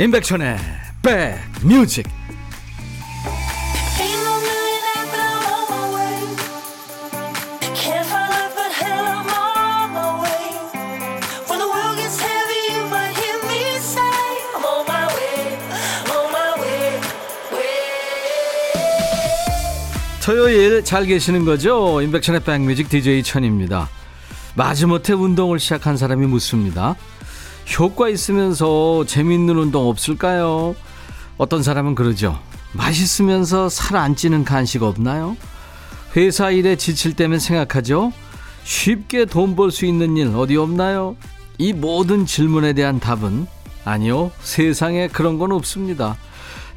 임백천의 백뮤직 토요일 잘 계시는 거죠? 임백천의 백뮤직 DJ 천입니다. 마지못해 운동을 시작한 사람이 묻습니다. 효과 있으면서 재미있는 운동 없을까요? 어떤 사람은 그러죠. 맛있으면서 살 안 찌는 간식 없나요? 회사 일에 지칠 때면 생각하죠. 쉽게 돈 벌 수 있는 일 어디 없나요? 이 모든 질문에 대한 답은 아니요. 세상에 그런 건 없습니다.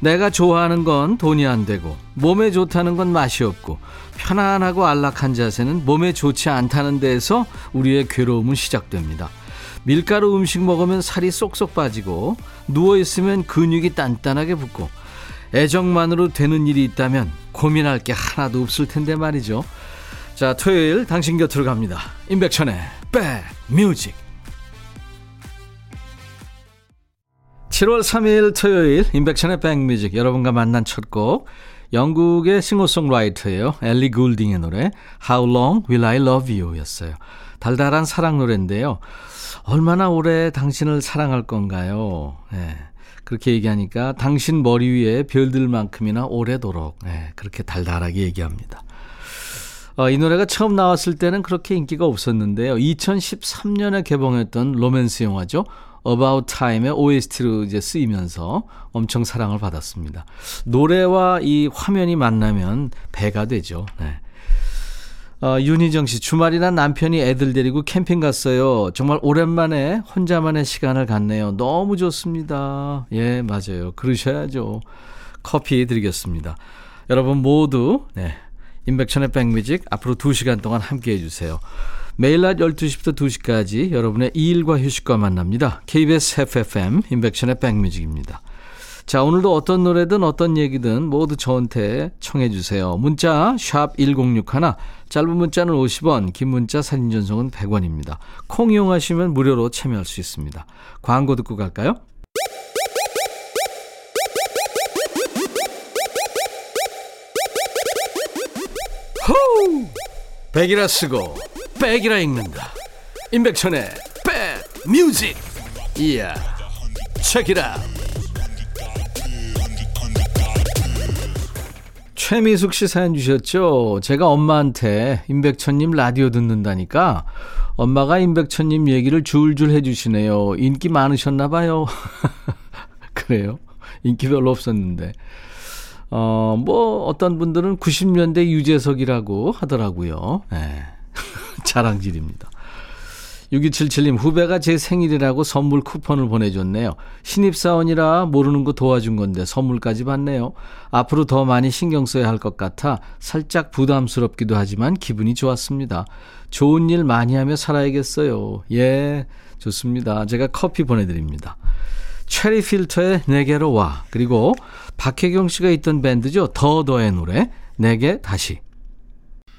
내가 좋아하는 건 돈이 안 되고 몸에 좋다는 건 맛이 없고 편안하고 안락한 자세는 몸에 좋지 않다는 데에서 우리의 괴로움은 시작됩니다. 밀가루 음식 먹으면 살이 쏙쏙 빠지고 누워있으면 근육이 단단하게 붙고 애정만으로 되는 일이 있다면 고민할 게 하나도 없을 텐데 말이죠. 자, 토요일 당신 곁으로 갑니다. 임백천의 백뮤직. 7월 3일 토요일 임백천의 백뮤직 여러분과 만난 첫 곡 영국의 싱어송라이터예요. 엘리 굴딩의 노래 How Long Will I Love You 였어요. 달달한 사랑 노래인데요. 얼마나 오래 당신을 사랑할 건가요? 네. 그렇게 얘기하니까 당신 머리 위에 별들만큼이나 오래도록 네, 그렇게 달달하게 얘기합니다. 어, 이 노래가 처음 나왔을 때는 그렇게 인기가 없었는데요. 2013년에 개봉했던 로맨스 영화죠. About Time의 OST로 이제 쓰이면서 엄청 사랑을 받았습니다. 노래와 이 화면이 만나면 배가 되죠. 네. 어, 윤희정 씨, 주말이나 남편이 애들 데리고 캠핑 갔어요. 정말 오랜만에 혼자만의 시간을 갖네요. 너무 좋습니다. 예, 맞아요. 그러셔야죠. 커피 드리겠습니다. 여러분 모두, 네. 인백천의 백뮤직 앞으로 2시간 동안 함께 해주세요. 매일 낮 12시부터 2시까지 여러분의 일과 휴식과 만납니다. KBS FFM 인백천의 백뮤직입니다. 자, 오늘도 어떤 노래든 어떤 얘기든 모두 저한테 청해 주세요. 문자 샵 1061, 짧은 문자는 50원, 긴 문자 사진 전송은 100원입니다. 콩 이용하시면 무료로 참여할 수 있습니다. 광고 듣고 갈까요? 호우! 백이라 쓰고 백이라 읽는다. 임백천의 백 뮤직. 이야. 책이라. 최미숙 씨 사연 주셨죠? 제가 엄마한테 임백천님 라디오 듣는다니까 엄마가 임백천님 얘기를 줄줄 해주시네요. 인기 많으셨나 봐요. 그래요. 인기 별로 없었는데. 어, 뭐, 어떤 분들은 90년대 유재석이라고 하더라고요. 네. 자랑질입니다. 6277님, 후배가 제 생일이라고 선물 쿠폰을 보내줬네요. 신입사원이라 모르는 거 도와준 건데 선물까지 받네요. 앞으로 더 많이 신경 써야 할 것 같아 살짝 부담스럽기도 하지만 기분이 좋았습니다. 좋은 일 많이 하며 살아야겠어요. 예, 좋습니다. 제가 커피 보내드립니다. 체리 필터의 내게로 와. 그리고 박혜경 씨가 있던 밴드죠. 더더의 노래, 내게 다시.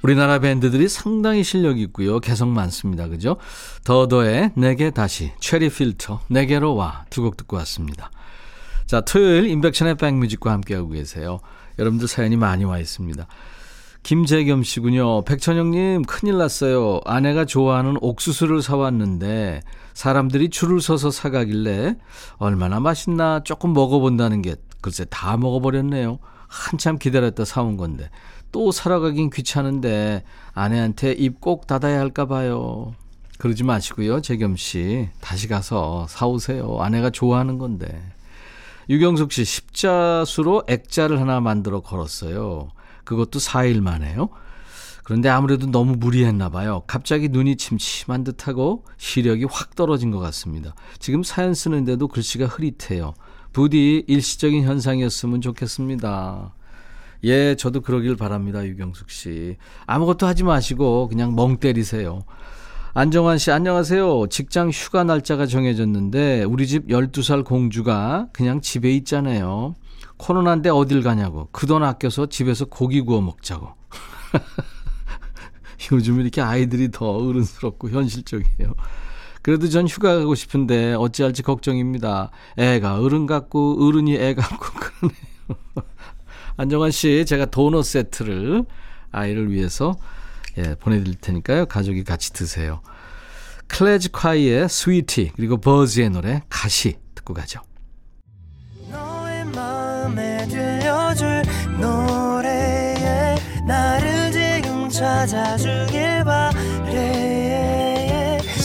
우리나라 밴드들이 상당히 실력이 있고요. 개성 많습니다. 그죠? 더더의 내게 다시, 체리 필터, 내게로 와. 두 곡 듣고 왔습니다. 자, 토요일 인백션의 백뮤직과 함께하고 계세요. 여러분들 사연이 많이 와 있습니다. 김재겸 씨군요. 백천영님, 큰일 났어요. 아내가 좋아하는 옥수수를 사왔는데, 사람들이 줄을 서서 사가길래, 얼마나 맛있나 조금 먹어본다는 게, 글쎄 다 먹어버렸네요. 한참 기다렸다 사온 건데. 또 사러 가긴 귀찮은데 아내한테 입 꼭 닫아야 할까 봐요. 그러지 마시고요. 재겸 씨. 다시 가서 사오세요. 아내가 좋아하는 건데. 유경숙 씨 십자수로 액자를 하나 만들어 걸었어요. 그것도 4일 만에요. 그런데 아무래도 너무 무리했나 봐요. 갑자기 눈이 침침한 듯하고 시력이 확 떨어진 것 같습니다. 지금 사연 쓰는데도 글씨가 흐릿해요. 부디 일시적인 현상이었으면 좋겠습니다. 예, 저도 그러길 바랍니다, 유경숙 씨. 아무것도 하지 마시고 그냥 멍 때리세요. 안정환 씨, 안녕하세요. 직장 휴가 날짜가 정해졌는데 우리 집 12살 공주가 그냥 집에 있잖아요. 코로나인데 어딜 가냐고. 그 돈 아껴서 집에서 고기 구워 먹자고. 요즘 이렇게 아이들이 더 어른스럽고 현실적이에요. 그래도 전 휴가 가고 싶은데 어찌할지 걱정입니다. 애가 어른 같고 어른이 애 같고 그러네요. 안정환 씨, 제가 도넛 세트를 아이를 위해서 예, 보내드릴 테니까요. 가족이 같이 드세요. 클래즈 콰이의 스위티 그리고 버즈의 노래 가시 듣고 가죠.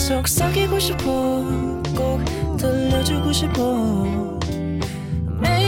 속삭이고 싶어 꼭 들려주고 싶어 매우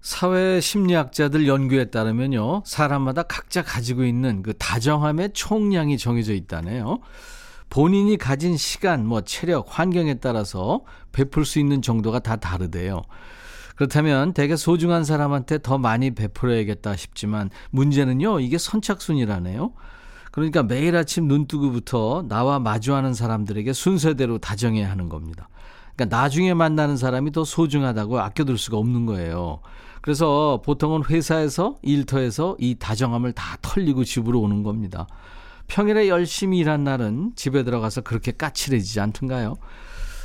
사회 심리학자들 연구에 따르면요, 사람마다 각자 가지고 있는 그 다정함의 총량이 정해져 있다네요. 본인이 가진 시간, 뭐 체력, 환경에 따라서 베풀 수 있는 정도가 다 다르대요. 그렇다면 되게 소중한 사람한테 더 많이 베풀어야겠다 싶지만 문제는요, 이게 선착순이라네요. 그러니까 매일 아침 눈 뜨고부터 나와 마주하는 사람들에게 순서대로 다정해야 하는 겁니다. 그러니까 나중에 만나는 사람이 더 소중하다고 아껴둘 수가 없는 거예요. 그래서 보통은 회사에서 일터에서 이 다정함을 다 털리고 집으로 오는 겁니다. 평일에 열심히 일한 날은 집에 들어가서 그렇게 까칠해지지 않던가요?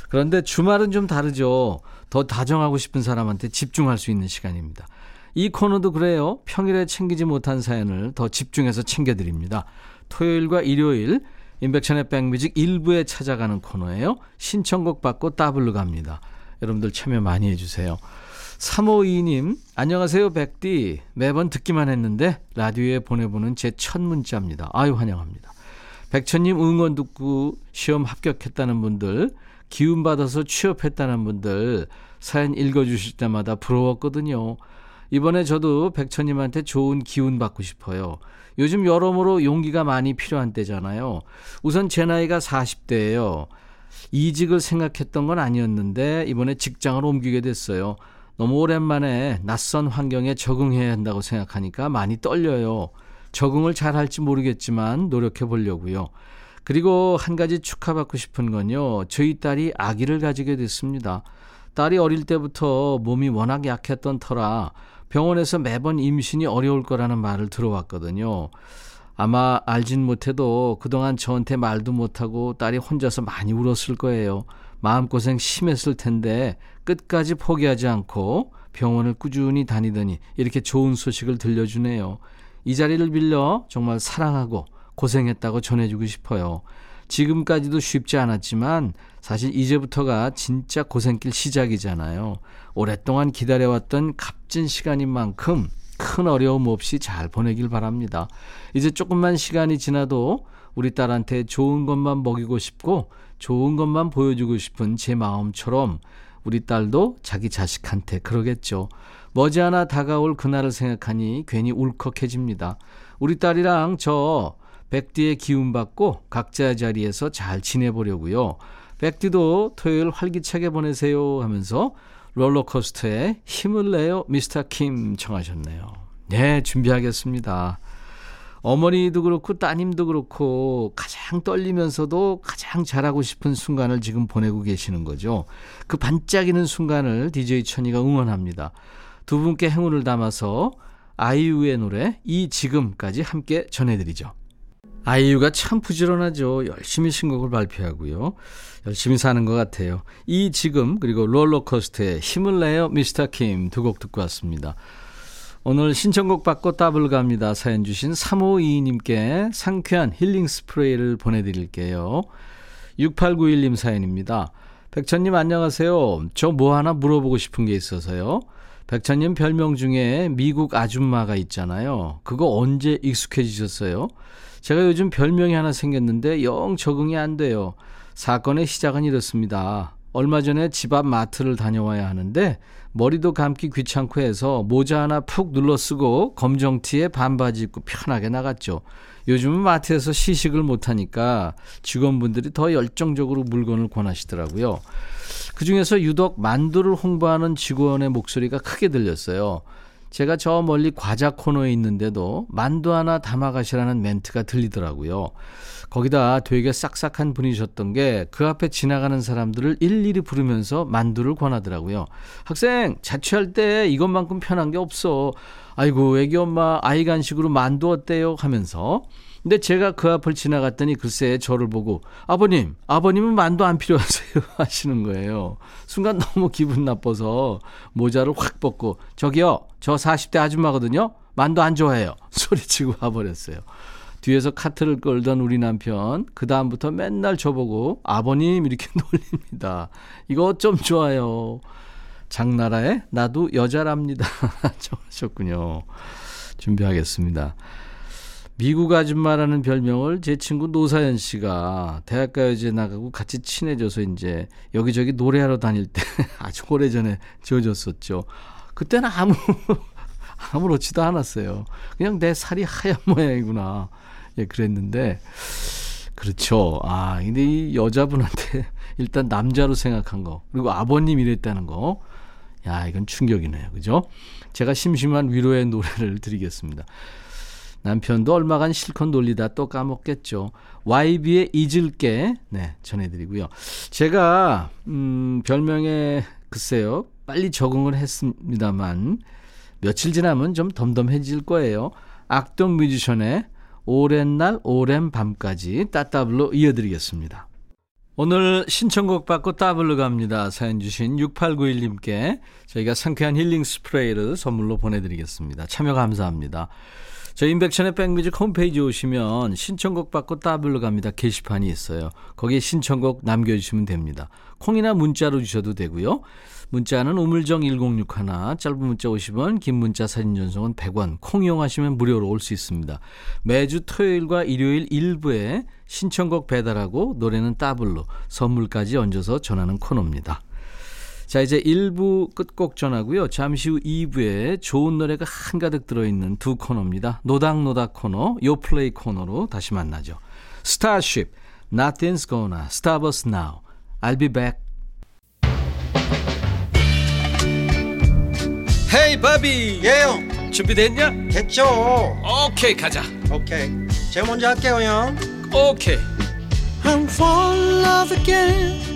그런데 주말은 좀 다르죠. 더 다정하고 싶은 사람한테 집중할 수 있는 시간입니다. 이 코너도 그래요. 평일에 챙기지 못한 사연을 더 집중해서 챙겨드립니다. 토요일과 일요일 인백천의 백뮤직 일부에 찾아가는 코너예요. 신청곡 받고 따블로 갑니다. 여러분들 참여 많이 해주세요. 352님, 안녕하세요, 백디. 매번 듣기만 했는데, 라디오에 보내보는 제 첫 문자입니다. 아유, 환영합니다. 백천님 응원 듣고 시험 합격했다는 분들, 기운받아서 취업했다는 분들, 사연 읽어주실 때마다 부러웠거든요. 이번에 저도 백천님한테 좋은 기운 받고 싶어요. 요즘 여러모로 용기가 많이 필요한 때잖아요. 우선 제 나이가 40대예요. 이직을 생각했던 건 아니었는데 이번에 직장을 옮기게 됐어요. 너무 오랜만에 낯선 환경에 적응해야 한다고 생각하니까 많이 떨려요. 적응을 잘 할지 모르겠지만 노력해 보려고요. 그리고 한 가지 축하받고 싶은 건요. 저희 딸이 아기를 가지게 됐습니다. 딸이 어릴 때부터 몸이 워낙 약했던 터라 병원에서 매번 임신이 어려울 거라는 말을 들어왔거든요. 아마 알진 못해도 그동안 저한테 말도 못하고 딸이 혼자서 많이 울었을 거예요. 마음고생 심했을 텐데 끝까지 포기하지 않고 병원을 꾸준히 다니더니 이렇게 좋은 소식을 들려주네요. 이 자리를 빌려 정말 사랑하고 고생했다고 전해주고 싶어요. 지금까지도 쉽지 않았지만 사실 이제부터가 진짜 고생길 시작이잖아요. 오랫동안 기다려왔던 값진 시간인 만큼 큰 어려움 없이 잘 보내길 바랍니다. 이제 조금만 시간이 지나도 우리 딸한테 좋은 것만 먹이고 싶고 좋은 것만 보여주고 싶은 제 마음처럼 우리 딸도 자기 자식한테 그러겠죠. 머지않아 다가올 그날을 생각하니 괜히 울컥해집니다. 우리 딸이랑 저 백디의 기운 받고 각자의 자리에서 잘 지내보려고요. 백디도 토요일 활기차게 보내세요 하면서 롤러코스터에 힘을 내요 미스터 킴 청하셨네요. 네, 준비하겠습니다. 어머니도 그렇고 따님도 그렇고 가장 떨리면서도 가장 잘하고 싶은 순간을 지금 보내고 계시는 거죠. 그 반짝이는 순간을 DJ 천이가 응원합니다. 두 분께 행운을 담아서 아이유의 노래 이 지금까지 함께 전해드리죠. 아이유가 참 부지런하죠. 열심히 신곡을 발표하고요. 열심히 사는 것 같아요. 이 지금 그리고 롤러코스터의 힘을 내요 미스터 킴 두 곡 듣고 왔습니다. 오늘 신청곡 받고 따블 갑니다. 사연 주신 3522님께 상쾌한 힐링 스프레이를 보내드릴게요. 6891님 사연입니다. 백천님 안녕하세요. 저 뭐 하나 물어보고 싶은 게 있어서요. 백천님 별명 중에 미국 아줌마가 있잖아요. 그거 언제 익숙해지셨어요? 제가 요즘 별명이 하나 생겼는데 영 적응이 안 돼요. 사건의 시작은 이렇습니다. 얼마 전에 집 앞 마트를 다녀와야 하는데 머리도 감기 귀찮고 해서 모자 하나 푹 눌러 쓰고 검정 티에 반바지 입고 편하게 나갔죠. 요즘은 마트에서 시식을 못하니까 직원분들이 더 열정적으로 물건을 권하시더라고요. 그 중에서 유독 만두를 홍보하는 직원의 목소리가 크게 들렸어요. 제가 저 멀리 과자 코너에 있는데도 만두 하나 담아가시라는 멘트가 들리더라고요. 거기다 되게 싹싹한 분이셨던 게 그 앞에 지나가는 사람들을 일일이 부르면서 만두를 권하더라고요. 학생, 자취할 때 이것만큼 편한 게 없어. 아이고, 애기 엄마 아이 간식으로 만두 어때요? 하면서. 근데 제가 그 앞을 지나갔더니 글쎄 저를 보고 아버님, 아버님은 만두 안 필요하세요? 하시는 거예요. 순간 너무 기분 나빠서 모자를 확 벗고 저기요, 저 40대 아줌마거든요? 만두 안 좋아해요. 소리치고 와버렸어요. 뒤에서 카트를 끌던 우리 남편, 그 다음부터 맨날 저보고 아버님 이렇게 놀립니다. 이거 어쩜 좋아요. 장나라에 나도 여자랍니다. 하셨군요. 준비하겠습니다. 미국 아줌마라는 별명을 제 친구 노사연 씨가 대학가요제 나가고 같이 친해져서 이제 여기저기 노래하러 다닐 때 아주 오래전에 지어줬었죠. 그때는 아무, 아무렇지도 않았어요. 그냥 내 살이 하얀 모양이구나. 예, 그랬는데, 그렇죠. 아, 근데 이 여자분한테 일단 남자로 생각한 거, 그리고 아버님 이랬다는 거, 야, 이건 충격이네요. 그죠? 제가 심심한 위로의 노래를 드리겠습니다. 남편도 얼마간 실컷 놀리다 또 까먹겠죠. YB의 잊을게, 네, 전해드리고요. 제가, 음, 별명에, 글쎄요, 빨리 적응을 했습니다만, 며칠 지나면 좀 덤덤해질 거예요. 악동 뮤지션의 오랜 날 오랜 밤까지 따따블로 이어드리겠습니다. 오늘 신청곡 받고 따블로 갑니다. 사연 주신 6891님께 저희가 상쾌한 힐링 스프레이를 선물로 보내드리겠습니다. 참여 감사합니다. 저희 인백션의 백뮤직 홈페이지 오시면 신청곡 받고 따블로 갑니다. 게시판이 있어요. 거기에 신청곡 남겨주시면 됩니다. 콩이나 문자로 주셔도 되고요. 문자는 우물정 1061, 짧은 문자 50원, 긴 문자 사진 전송은 100원, 콩 이용하시면 무료로 올 수 있습니다. 매주 토요일과 일요일 일부에 신청곡 배달하고 노래는 따블로 선물까지 얹어서 전하는 코너입니다. 자, 이제 1부 끝곡 전하고요. 잠시 후 2부에 좋은 노래가 한가득 들어있는 두 코너입니다. 노닥노닥 코너, 요플레이 코너로 다시 만나죠. 스타쉽, Nothing's Gonna Stop Us Now. I'll be back. 헤이 바비 예영 준비됐냐? 됐죠 오케이 가자 오케이 제가 먼저 할게요 형 오케이 I'm fall in love again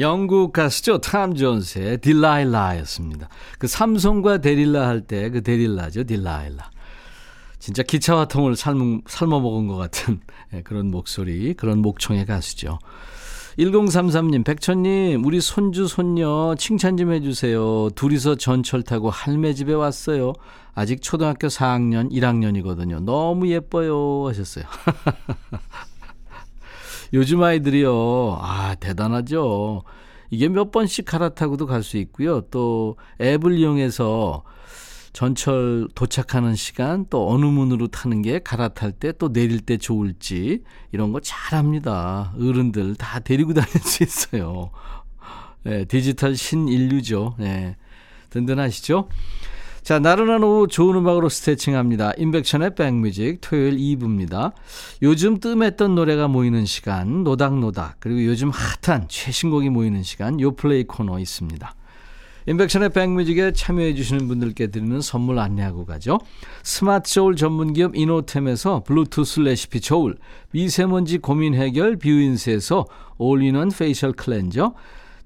영국 가수죠. 탐 존스의 딜라일라였습니다. 그 삼성과 데릴라 할 때 그 데릴라죠. 딜라일라. 진짜 기차와 통을 삶, 삶아 먹은 것 같은 예, 그런 목소리, 그런 목청의 가수죠. 1033님, 백천님, 우리 손주, 손녀 칭찬 좀 해주세요. 둘이서 전철 타고 할매 집에 왔어요. 아직 초등학교 4학년, 1학년이거든요. 너무 예뻐요. 하셨어요. 요즘 아이들이요. 아, 대단하죠. 이게 몇 번씩 갈아타고도 갈 수 있고요. 또 앱을 이용해서 전철 도착하는 시간 또 어느 문으로 타는 게 갈아탈 때 또 내릴 때 좋을지 이런 거 잘합니다. 어른들 다 데리고 다닐 수 있어요. 네, 디지털 신인류죠. 네, 든든하시죠? 자, 나른한 오후 좋은 음악으로 스트레칭합니다. 인백션의 백뮤직 토요일 2부입니다. 요즘 뜸했던 노래가 모이는 시간 노닥노닥 그리고 요즘 핫한 최신곡이 모이는 시간 요플레이 코너 있습니다. 인백션의 백뮤직에 참여해 주시는 분들께 드리는 선물 안내하고 가죠. 스마트 저울 전문 기업 이노템에서 블루투스 레시피 저울, 미세먼지 고민 해결 뷰인스에서 all-in-one facial cleanser,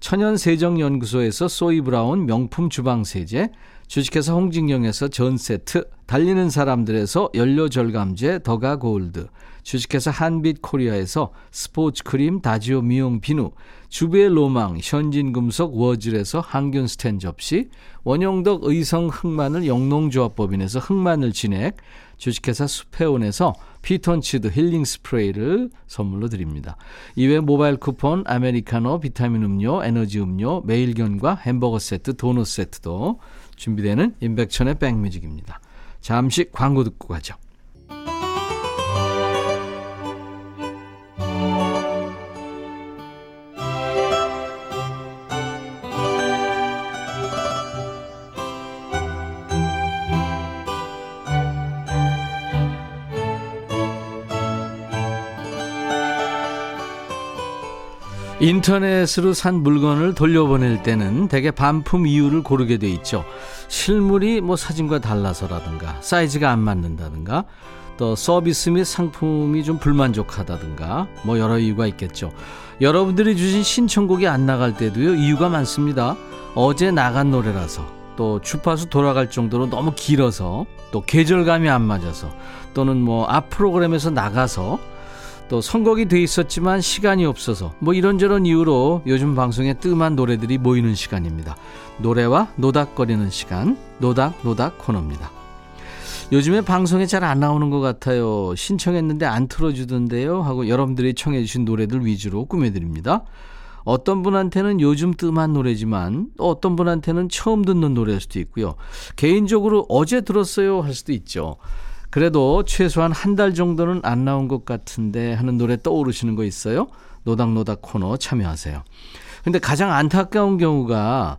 천연세정연구소에서 소이브라운 명품 주방세제, 주식회사 홍진경에서 전세트, 달리는 사람들에서 연료절감제 더가골드, 주식회사 한빛코리아에서 스포츠크림 다지오 미용 비누, 주베 로망 현진금속 워즐에서 항균 스텐 접시, 원용덕 의성 흑마늘 영농조합법인에서 흑마늘 진액, 주식회사 수페온에서 피톤치드 힐링 스프레이를 선물로 드립니다. 이외 모바일 쿠폰, 아메리카노, 비타민 음료, 에너지 음료, 매일견과 햄버거 세트, 도넛 세트도 준비되는 임백천의 백뮤직입니다. 잠시 광고 듣고 가죠. 인터넷으로 산 물건을 돌려보낼 때는 대개 반품 이유를 고르게 돼 있죠. 실물이 뭐 사진과 달라서라든가 사이즈가 안 맞는다든가 또 서비스 및 상품이 좀 불만족하다든가 뭐 여러 이유가 있겠죠. 여러분들이 주신 신청곡이 안 나갈 때도요 이유가 많습니다. 어제 나간 노래라서 또 주파수 돌아갈 정도로 너무 길어서 또 계절감이 안 맞아서 또는 뭐 앞 프로그램에서 나가서 또 선곡이 돼 있었지만 시간이 없어서 뭐 이런저런 이유로 요즘 방송에 뜸한 노래들이 모이는 시간입니다. 노래와 노닥거리는 시간 노닥노닥 노닥 코너입니다. 요즘에 방송에 잘 안 나오는 것 같아요. 신청했는데 안 틀어주던데요 하고 여러분들이 청해 주신 노래들 위주로 꾸며드립니다. 어떤 분한테는 요즘 뜸한 노래지만 또 어떤 분한테는 처음 듣는 노래일 수도 있고요. 개인적으로 어제 들었어요 할 수도 있죠. 그래도 최소한 한 달 정도는 안 나온 것 같은데 하는 노래 떠오르시는 거 있어요? 노닥노닥 코너 참여하세요. 근데 가장 안타까운 경우가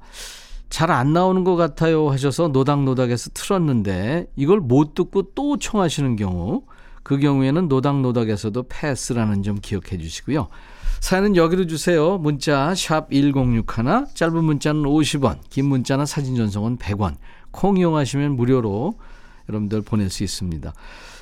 잘 안 나오는 것 같아요 하셔서 노닥노닥에서 틀었는데 이걸 못 듣고 또 청하시는 경우 그 경우에는 노닥노닥에서도 패스라는 점 기억해 주시고요. 사연은 여기로 주세요. 문자 샵 1061, 짧은 문자는 50원, 긴 문자나 사진 전송은 100원. 콩 이용하시면 무료로 여러분들 보낼 수 있습니다.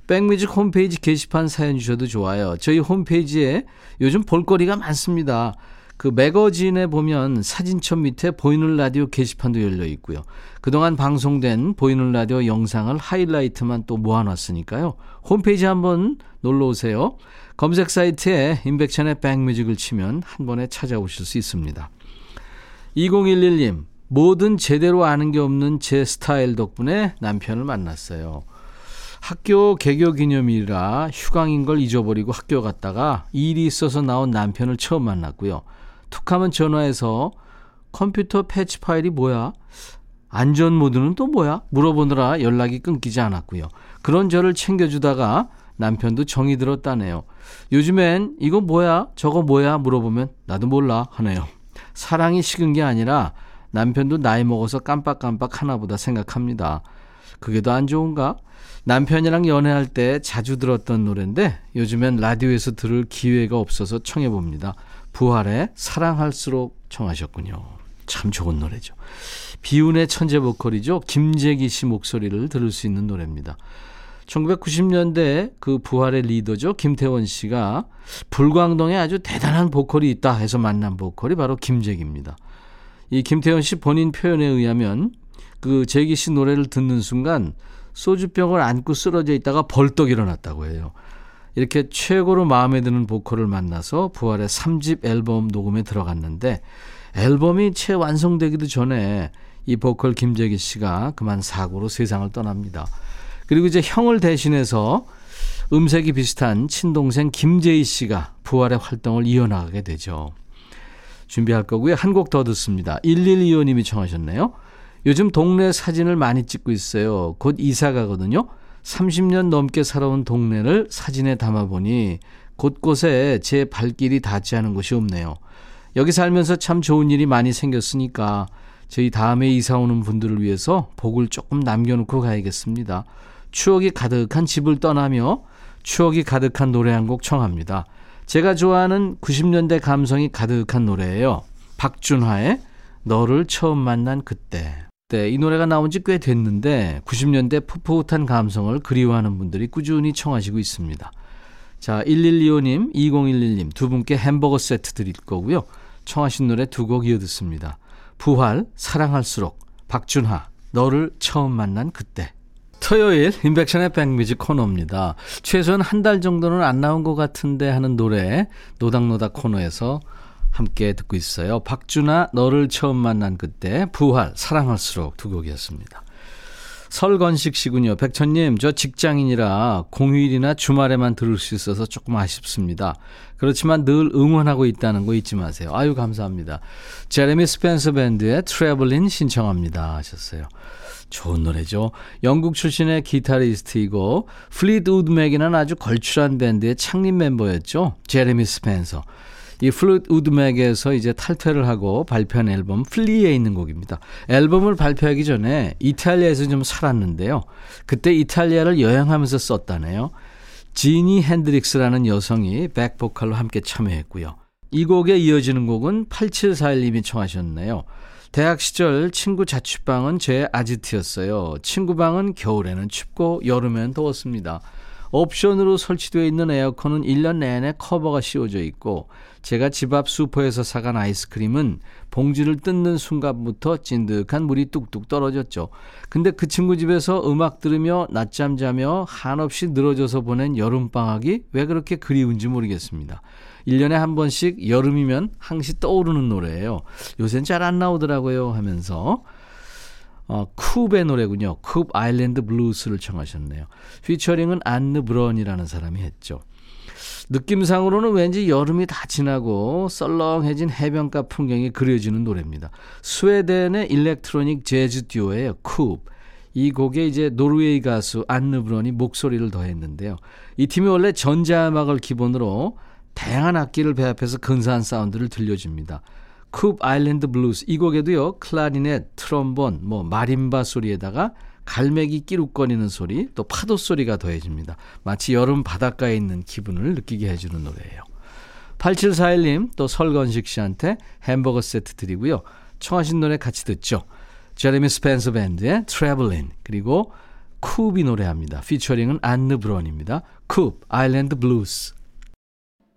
백뮤직 홈페이지 게시판 사연 주셔도 좋아요. 저희 홈페이지에 요즘 볼거리가 많습니다. 그 매거진에 보면 사진첩 밑에 보이는 라디오 게시판도 열려 있고요. 그동안 방송된 보이는 라디오 영상을 하이라이트만 또 모아놨으니까요. 홈페이지 한번 놀러 오세요. 검색 사이트에 인백천의 백뮤직을 치면 한 번에 찾아오실 수 있습니다. 2011님, 뭐든 제대로 아는 게 없는 제 스타일 덕분에 남편을 만났어요. 학교 개교 기념일이라 휴강인 걸 잊어버리고 학교 갔다가 일이 있어서 나온 남편을 처음 만났고요. 툭하면 전화해서 컴퓨터 패치 파일이 뭐야? 안전 모드는 또 뭐야? 물어보느라 연락이 끊기지 않았고요. 그런 저를 챙겨주다가 남편도 정이 들었다네요. 요즘엔 이거 뭐야? 저거 뭐야? 물어보면 나도 몰라 하네요. 사랑이 식은 게 아니라 남편도 나이 먹어서 깜빡깜빡 하나보다 생각합니다. 그게 더 안 좋은가? 남편이랑 연애할 때 자주 들었던 노래인데 요즘엔 라디오에서 들을 기회가 없어서 청해 봅니다. 부활의 사랑할수록 청하셨군요. 참 좋은 노래죠. 비운의 천재 보컬이죠. 김재기 씨 목소리를 들을 수 있는 노래입니다. 1990년대 그 부활의 리더죠. 김태원 씨가 불광동에 아주 대단한 보컬이 있다 해서 만난 보컬이 바로 김재기입니다. 이 김태현 씨 본인 표현에 의하면 그 재기 씨 노래를 듣는 순간 소주병을 안고 쓰러져 있다가 벌떡 일어났다고 해요. 이렇게 최고로 마음에 드는 보컬을 만나서 부활의 3집 앨범 녹음에 들어갔는데 앨범이 채 완성되기도 전에 이 보컬 김재기 씨가 그만 사고로 세상을 떠납니다. 그리고 이제 형을 대신해서 음색이 비슷한 친동생 김재희 씨가 부활의 활동을 이어나가게 되죠. 준비할 거고요. 한 곡 더 듣습니다. 1125님이 청하셨네요. 요즘 동네 사진을 많이 찍고 있어요. 곧 이사 가거든요. 30년 넘게 살아온 동네를 사진에 담아보니 곳곳에 제 발길이 닿지 않은 곳이 없네요. 여기 살면서 참 좋은 일이 많이 생겼으니까 저희 다음에 이사 오는 분들을 위해서 복을 조금 남겨놓고 가야겠습니다. 추억이 가득한 집을 떠나며 추억이 가득한 노래 한 곡 청합니다. 제가 좋아하는 90년대 감성이 가득한 노래예요. 박준화의 너를 처음 만난 그때. 네, 이 노래가 나온 지 꽤 됐는데 90년대 풋풋한 감성을 그리워하는 분들이 꾸준히 청하시고 있습니다. 자, 1125님, 2011님 두 분께 햄버거 세트 드릴 거고요. 청하신 노래 두 곡 이어 듣습니다. 부활, 사랑할수록, 박준하, 너를 처음 만난 그때. 토요일 인백션의 백뮤직 코너입니다. 최소한 한 달 정도는 안 나온 것 같은데 하는 노래 노닥노닥 코너에서 함께 듣고 있어요. 박준하 너를 처음 만난 그때 부활 사랑할수록 두 곡이었습니다. 설건식 씨군요. 백천님, 저 직장인이라 공휴일이나 주말에만 들을 수 있어서 조금 아쉽습니다. 그렇지만 늘 응원하고 있다는 거 잊지 마세요. 아유, 감사합니다. 제레미 스펜서 밴드의 Travellin' 신청합니다. 하셨어요. 좋은 노래죠. 영국 출신의 기타리스트이고 플리트우드 맥이라는 아주 걸출한 밴드의 창립 멤버였죠. 제레미 스펜서. 이 플리트우드 맥에서 이제 탈퇴를 하고 발표한 앨범 Flee에 있는 곡입니다. 앨범을 발표하기 전에 이탈리아에서 좀 살았는데요. 그때 이탈리아를 여행하면서 썼다네요. 지니 핸드릭스라는 여성이 백보컬로 함께 참여했고요. 이 곡에 이어지는 곡은 8741님이 청하셨네요. 대학 시절 친구 자취방은 제 아지트였어요. 친구 방은 겨울에는 춥고 여름엔 더웠습니다. 옵션으로 설치되어 있는 에어컨은 1년 내내 커버가 씌워져 있고 제가 집 앞 슈퍼에서 사간 아이스크림은 봉지를 뜯는 순간부터 찐득한 물이 뚝뚝 떨어졌죠. 근데 그 친구 집에서 음악 들으며 낮잠 자며 한없이 늘어져서 보낸 여름방학이 왜 그렇게 그리운지 모르겠습니다. 1년에 한 번씩 여름이면 항시 떠오르는 노래예요. 요새는 잘 안 나오더라고요 하면서 어, 쿱의 노래군요. Koop Island Blues를 청하셨네요. 피처링은 안느 브런이라는 사람이 했죠. 느낌상으로는 왠지 여름이 다 지나고 썰렁해진 해변가 풍경이 그려지는 노래입니다. 스웨덴의 일렉트로닉 재즈 듀오예요. 쿱. 이 곡에 이제 노르웨이 가수 안느 브런이 목소리를 더했는데요. 이 팀이 원래 전자음악을 기본으로 다양한 악기를 배합해서 근사한 사운드를 들려줍니다. Koop Island Blues 이 곡에도요 클라리넷, 트럼본, 뭐 마림바 소리에다가 갈매기 끼룩거리는 소리, 또 파도 소리가 더해집니다. 마치 여름 바닷가에 있는 기분을 느끼게 해주는 노래예요. 8741님 또 설건식 씨한테 햄버거 세트 드리고요. 청하신 노래 같이 듣죠. 제레미 스펜서 밴드의 Travelin' 그리고 쿱이 노래합니다. 피처링은 안느 브론입니다. Koop Island Blues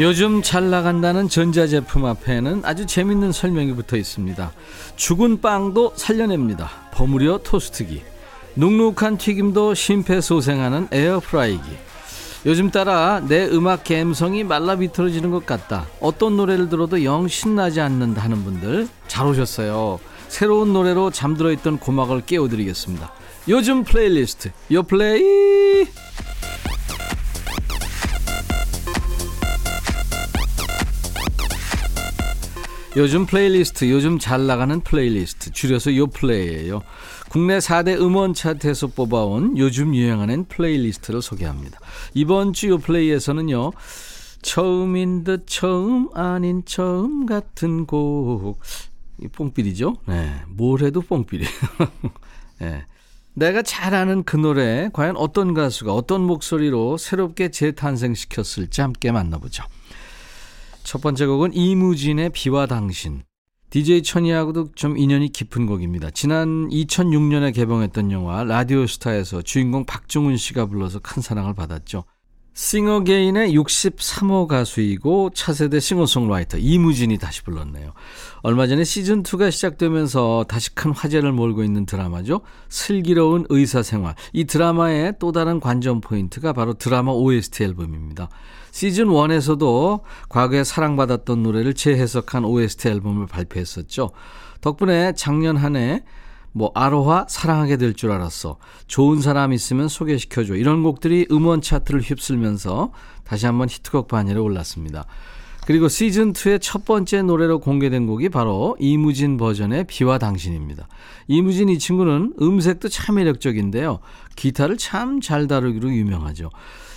요즘 잘 나간다는 전자제품 앞에는 아주 재밌는 설명이 붙어 있습니다. 죽은 빵도 살려냅니다. 버무려 토스트기. 눅눅한 튀김도 심폐소생하는 에어프라이기. 요즘 따라 내 음악 감성이 말라 비틀어지는 것 같다. 어떤 노래를 들어도 영 신나지 않는다 하는 분들 잘 오셨어요. 새로운 노래로 잠들어 있던 고막을 깨워드리겠습니다. 요즘 플레이리스트 요플레이 요즘 플레이리스트, 요즘 잘 나가는 플레이리스트, 줄여서 요플레이예요. 국내 4대 음원 차트에서 뽑아온 요즘 유행하는 플레이리스트를 소개합니다. 이번 주 요플레이에서는요. 처음인 듯 처음 아닌 처음 같은 곡. 이 뽕필이죠? 네. 뭘 해도 뽕필이에요. 네. 내가 잘 아는 그 노래, 과연 어떤 가수가 어떤 목소리로 새롭게 재탄생시켰을지 함께 만나보죠. 첫 번째 곡은 이무진의 비와 당신. DJ 천이하고도 좀 인연이 깊은 곡입니다. 지난 2006년에 개봉했던 영화 라디오스타에서 주인공 박중훈 씨가 불러서 큰 사랑을 받았죠. 싱어게인의 63호 가수이고 차세대 싱어송라이터 이무진이 다시 불렀네요. 얼마 전에 시즌2가 시작되면서 다시 큰 화제를 몰고 있는 드라마죠. 슬기로운 의사생활. 이 드라마의 또 다른 관전 포인트가 바로 드라마 OST 앨범입니다. 시즌 1에서도 과거에 사랑받았던 노래를 재해석한 OST 앨범을 발표했었죠. 덕분에 작년 한 해 뭐 아로하 사랑하게 될 줄 알았어. 좋은 사람 있으면 소개시켜 줘. 이런 곡들이 음원 차트를 휩쓸면서 다시 한번 히트곡 반열에 올랐습니다. 그리고 시즌 2의 첫 번째 노래로 공개된 곡이 바로 이무진 버전의 비와 당신입니다. 이무진 이 친구는 음색도 참 매력적인데요. 기타를 참 잘 다루기로 유명하죠.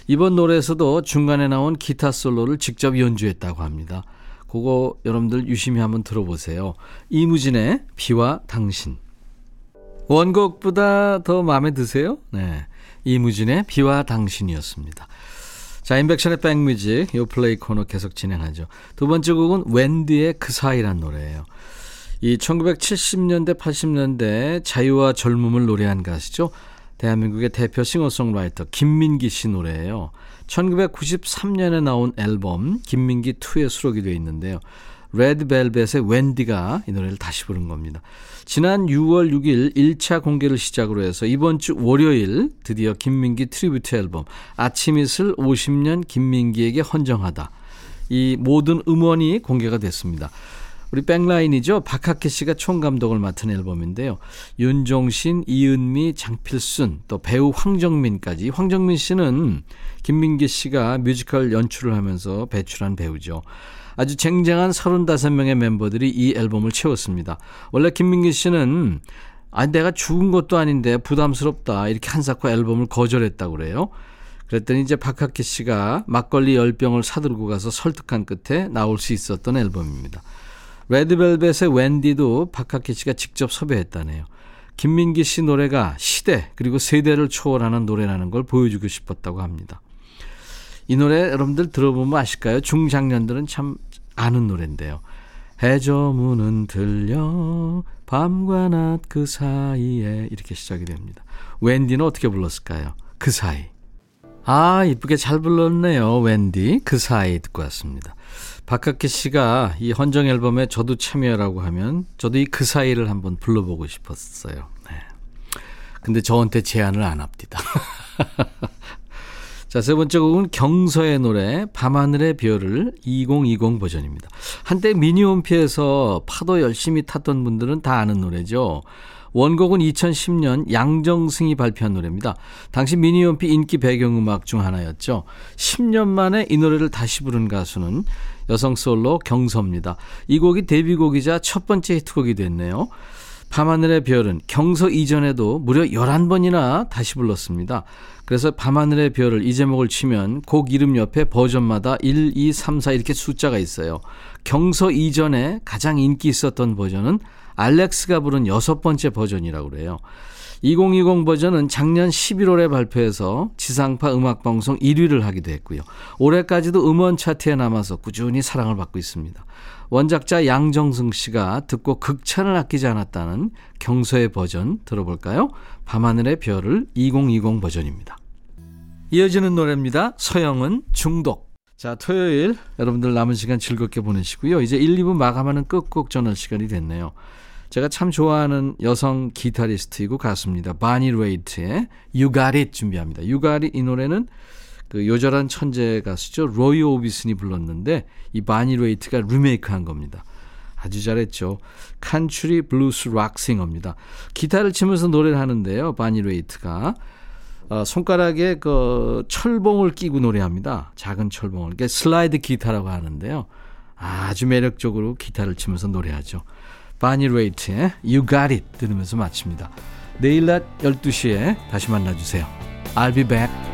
이번 노래에서도 중간에 나온 기타 솔로를 직접 연주했다고 합니다. 그거 여러분들 유심히 한번 들어보세요. 이무진의 비와 당신. 원곡보다 더 마음에 드세요? 네. 이무진의 비와 당신이었습니다. 자, 인백션의 백뮤직, 요 플레이 코너 계속 진행하죠. 두 번째 곡은 웬디의 그 사이란 노래예요. 이 1970년대, 80년대 자유와 젊음을 노래한 가수죠. 대한민국의 대표 싱어송라이터 김민기 씨 노래예요. 1993년에 나온 앨범 김민기 2에 수록이 되어 있는데요. 레드벨벳의 웬디가 이 노래를 다시 부른 겁니다. 지난 6월 6일 1차 공개를 시작으로 해서 이번 주 월요일 드디어 김민기 트리뷰트 앨범 아침 이슬 50년 김민기에게 헌정하다. 이 모든 음원이 공개가 됐습니다. 우리 백라인이죠. 박학기 씨가 총감독을 맡은 앨범인데요. 윤종신, 이은미, 장필순, 또 배우 황정민까지. 황정민 씨는 김민기 씨가 뮤지컬 연출을 하면서 배출한 배우죠. 아주 쟁쟁한 35명의 멤버들이 이 앨범을 채웠습니다. 원래 김민기 씨는 아 내가 죽은 것도 아닌데 부담스럽다 이렇게 한사코 앨범을 거절했다고 그래요. 그랬더니 이제 박학기 씨가 막걸리 10병을 사들고 가서 설득한 끝에 나올 수 있었던 앨범입니다. 레드벨벳의 웬디도 박학기 씨가 직접 섭외했다네요. 김민기 씨 노래가 시대 그리고 세대를 초월하는 노래라는 걸 보여주고 싶었다고 합니다. 이 노래 여러분들 들어보면 아실까요? 중장년들은 참 아는 노래인데요. 해저문은 들려 밤과 낮 그 사이에 이렇게 시작이 됩니다. 웬디는 어떻게 불렀을까요? 그 사이. 아, 이쁘게 잘 불렀네요. 웬디. 그 사이 듣고 왔습니다. 박학기 씨가 이 헌정 앨범에 저도 참여라고 하면 저도 이 그 사이를 한번 불러보고 싶었어요. 네. 근데 저한테 제안을 안 합니다. 자, 세 번째 곡은 경서의 노래 밤하늘의 별을 2020 버전입니다. 한때 미니홈피에서 파도 열심히 탔던 분들은 다 아는 노래죠. 원곡은 2010년 양정승이 발표한 노래입니다. 당시 미니홈피 인기 배경음악 중 하나였죠. 10년 만에 이 노래를 다시 부른 가수는 여성 솔로 경서입니다. 이 곡이 데뷔곡이자 첫 번째 히트곡이 됐네요. 밤하늘의 별은 경서 이전에도 무려 11번이나 다시 불렀습니다. 그래서 밤하늘의 별을 이 제목을 치면 곡 이름 옆에 버전마다 1, 2, 3, 4 이렇게 숫자가 있어요. 경서 이전에 가장 인기 있었던 버전은 알렉스가 부른 여섯 번째 버전이라고 그래요. 2020 버전은 작년 11월에 발표해서 지상파 음악방송 1위를 하기도 했고요. 올해까지도 음원 차트에 남아서 꾸준히 사랑을 받고 있습니다. 원작자 양정승 씨가 듣고 극찬을 아끼지 않았다는 경서의 버전 들어볼까요? 밤하늘의 별을 2020 버전입니다. 이어지는 노래입니다. 서영은 중독. 자, 토요일 여러분들 남은 시간 즐겁게 보내시고요. 이제 1, 2부 마감하는 끝곡 전할 시간이 됐네요. 제가 참 좋아하는 여성 기타리스트이고 가수입니다. 바니 레이트의 You Got It 준비합니다. You Got It 이 노래는 그 요절한 천재 가수죠. 로이 오비슨이 불렀는데 이 바니 레이트가 리메이크한 겁니다. 아주 잘했죠. country blues rock singer입니다. 기타를 치면서 노래를 하는데요. 바니 레이트가 어, 손가락에 그 철봉을 끼고 노래합니다. 작은 철봉을. 그러니까 슬라이드 기타라고 하는데요. 아주 매력적으로 기타를 치면서 노래하죠. 바니 레이트의 You Got It 들으면서 마칩니다. 내일 낮 12시에 다시 만나주세요. I'll be back.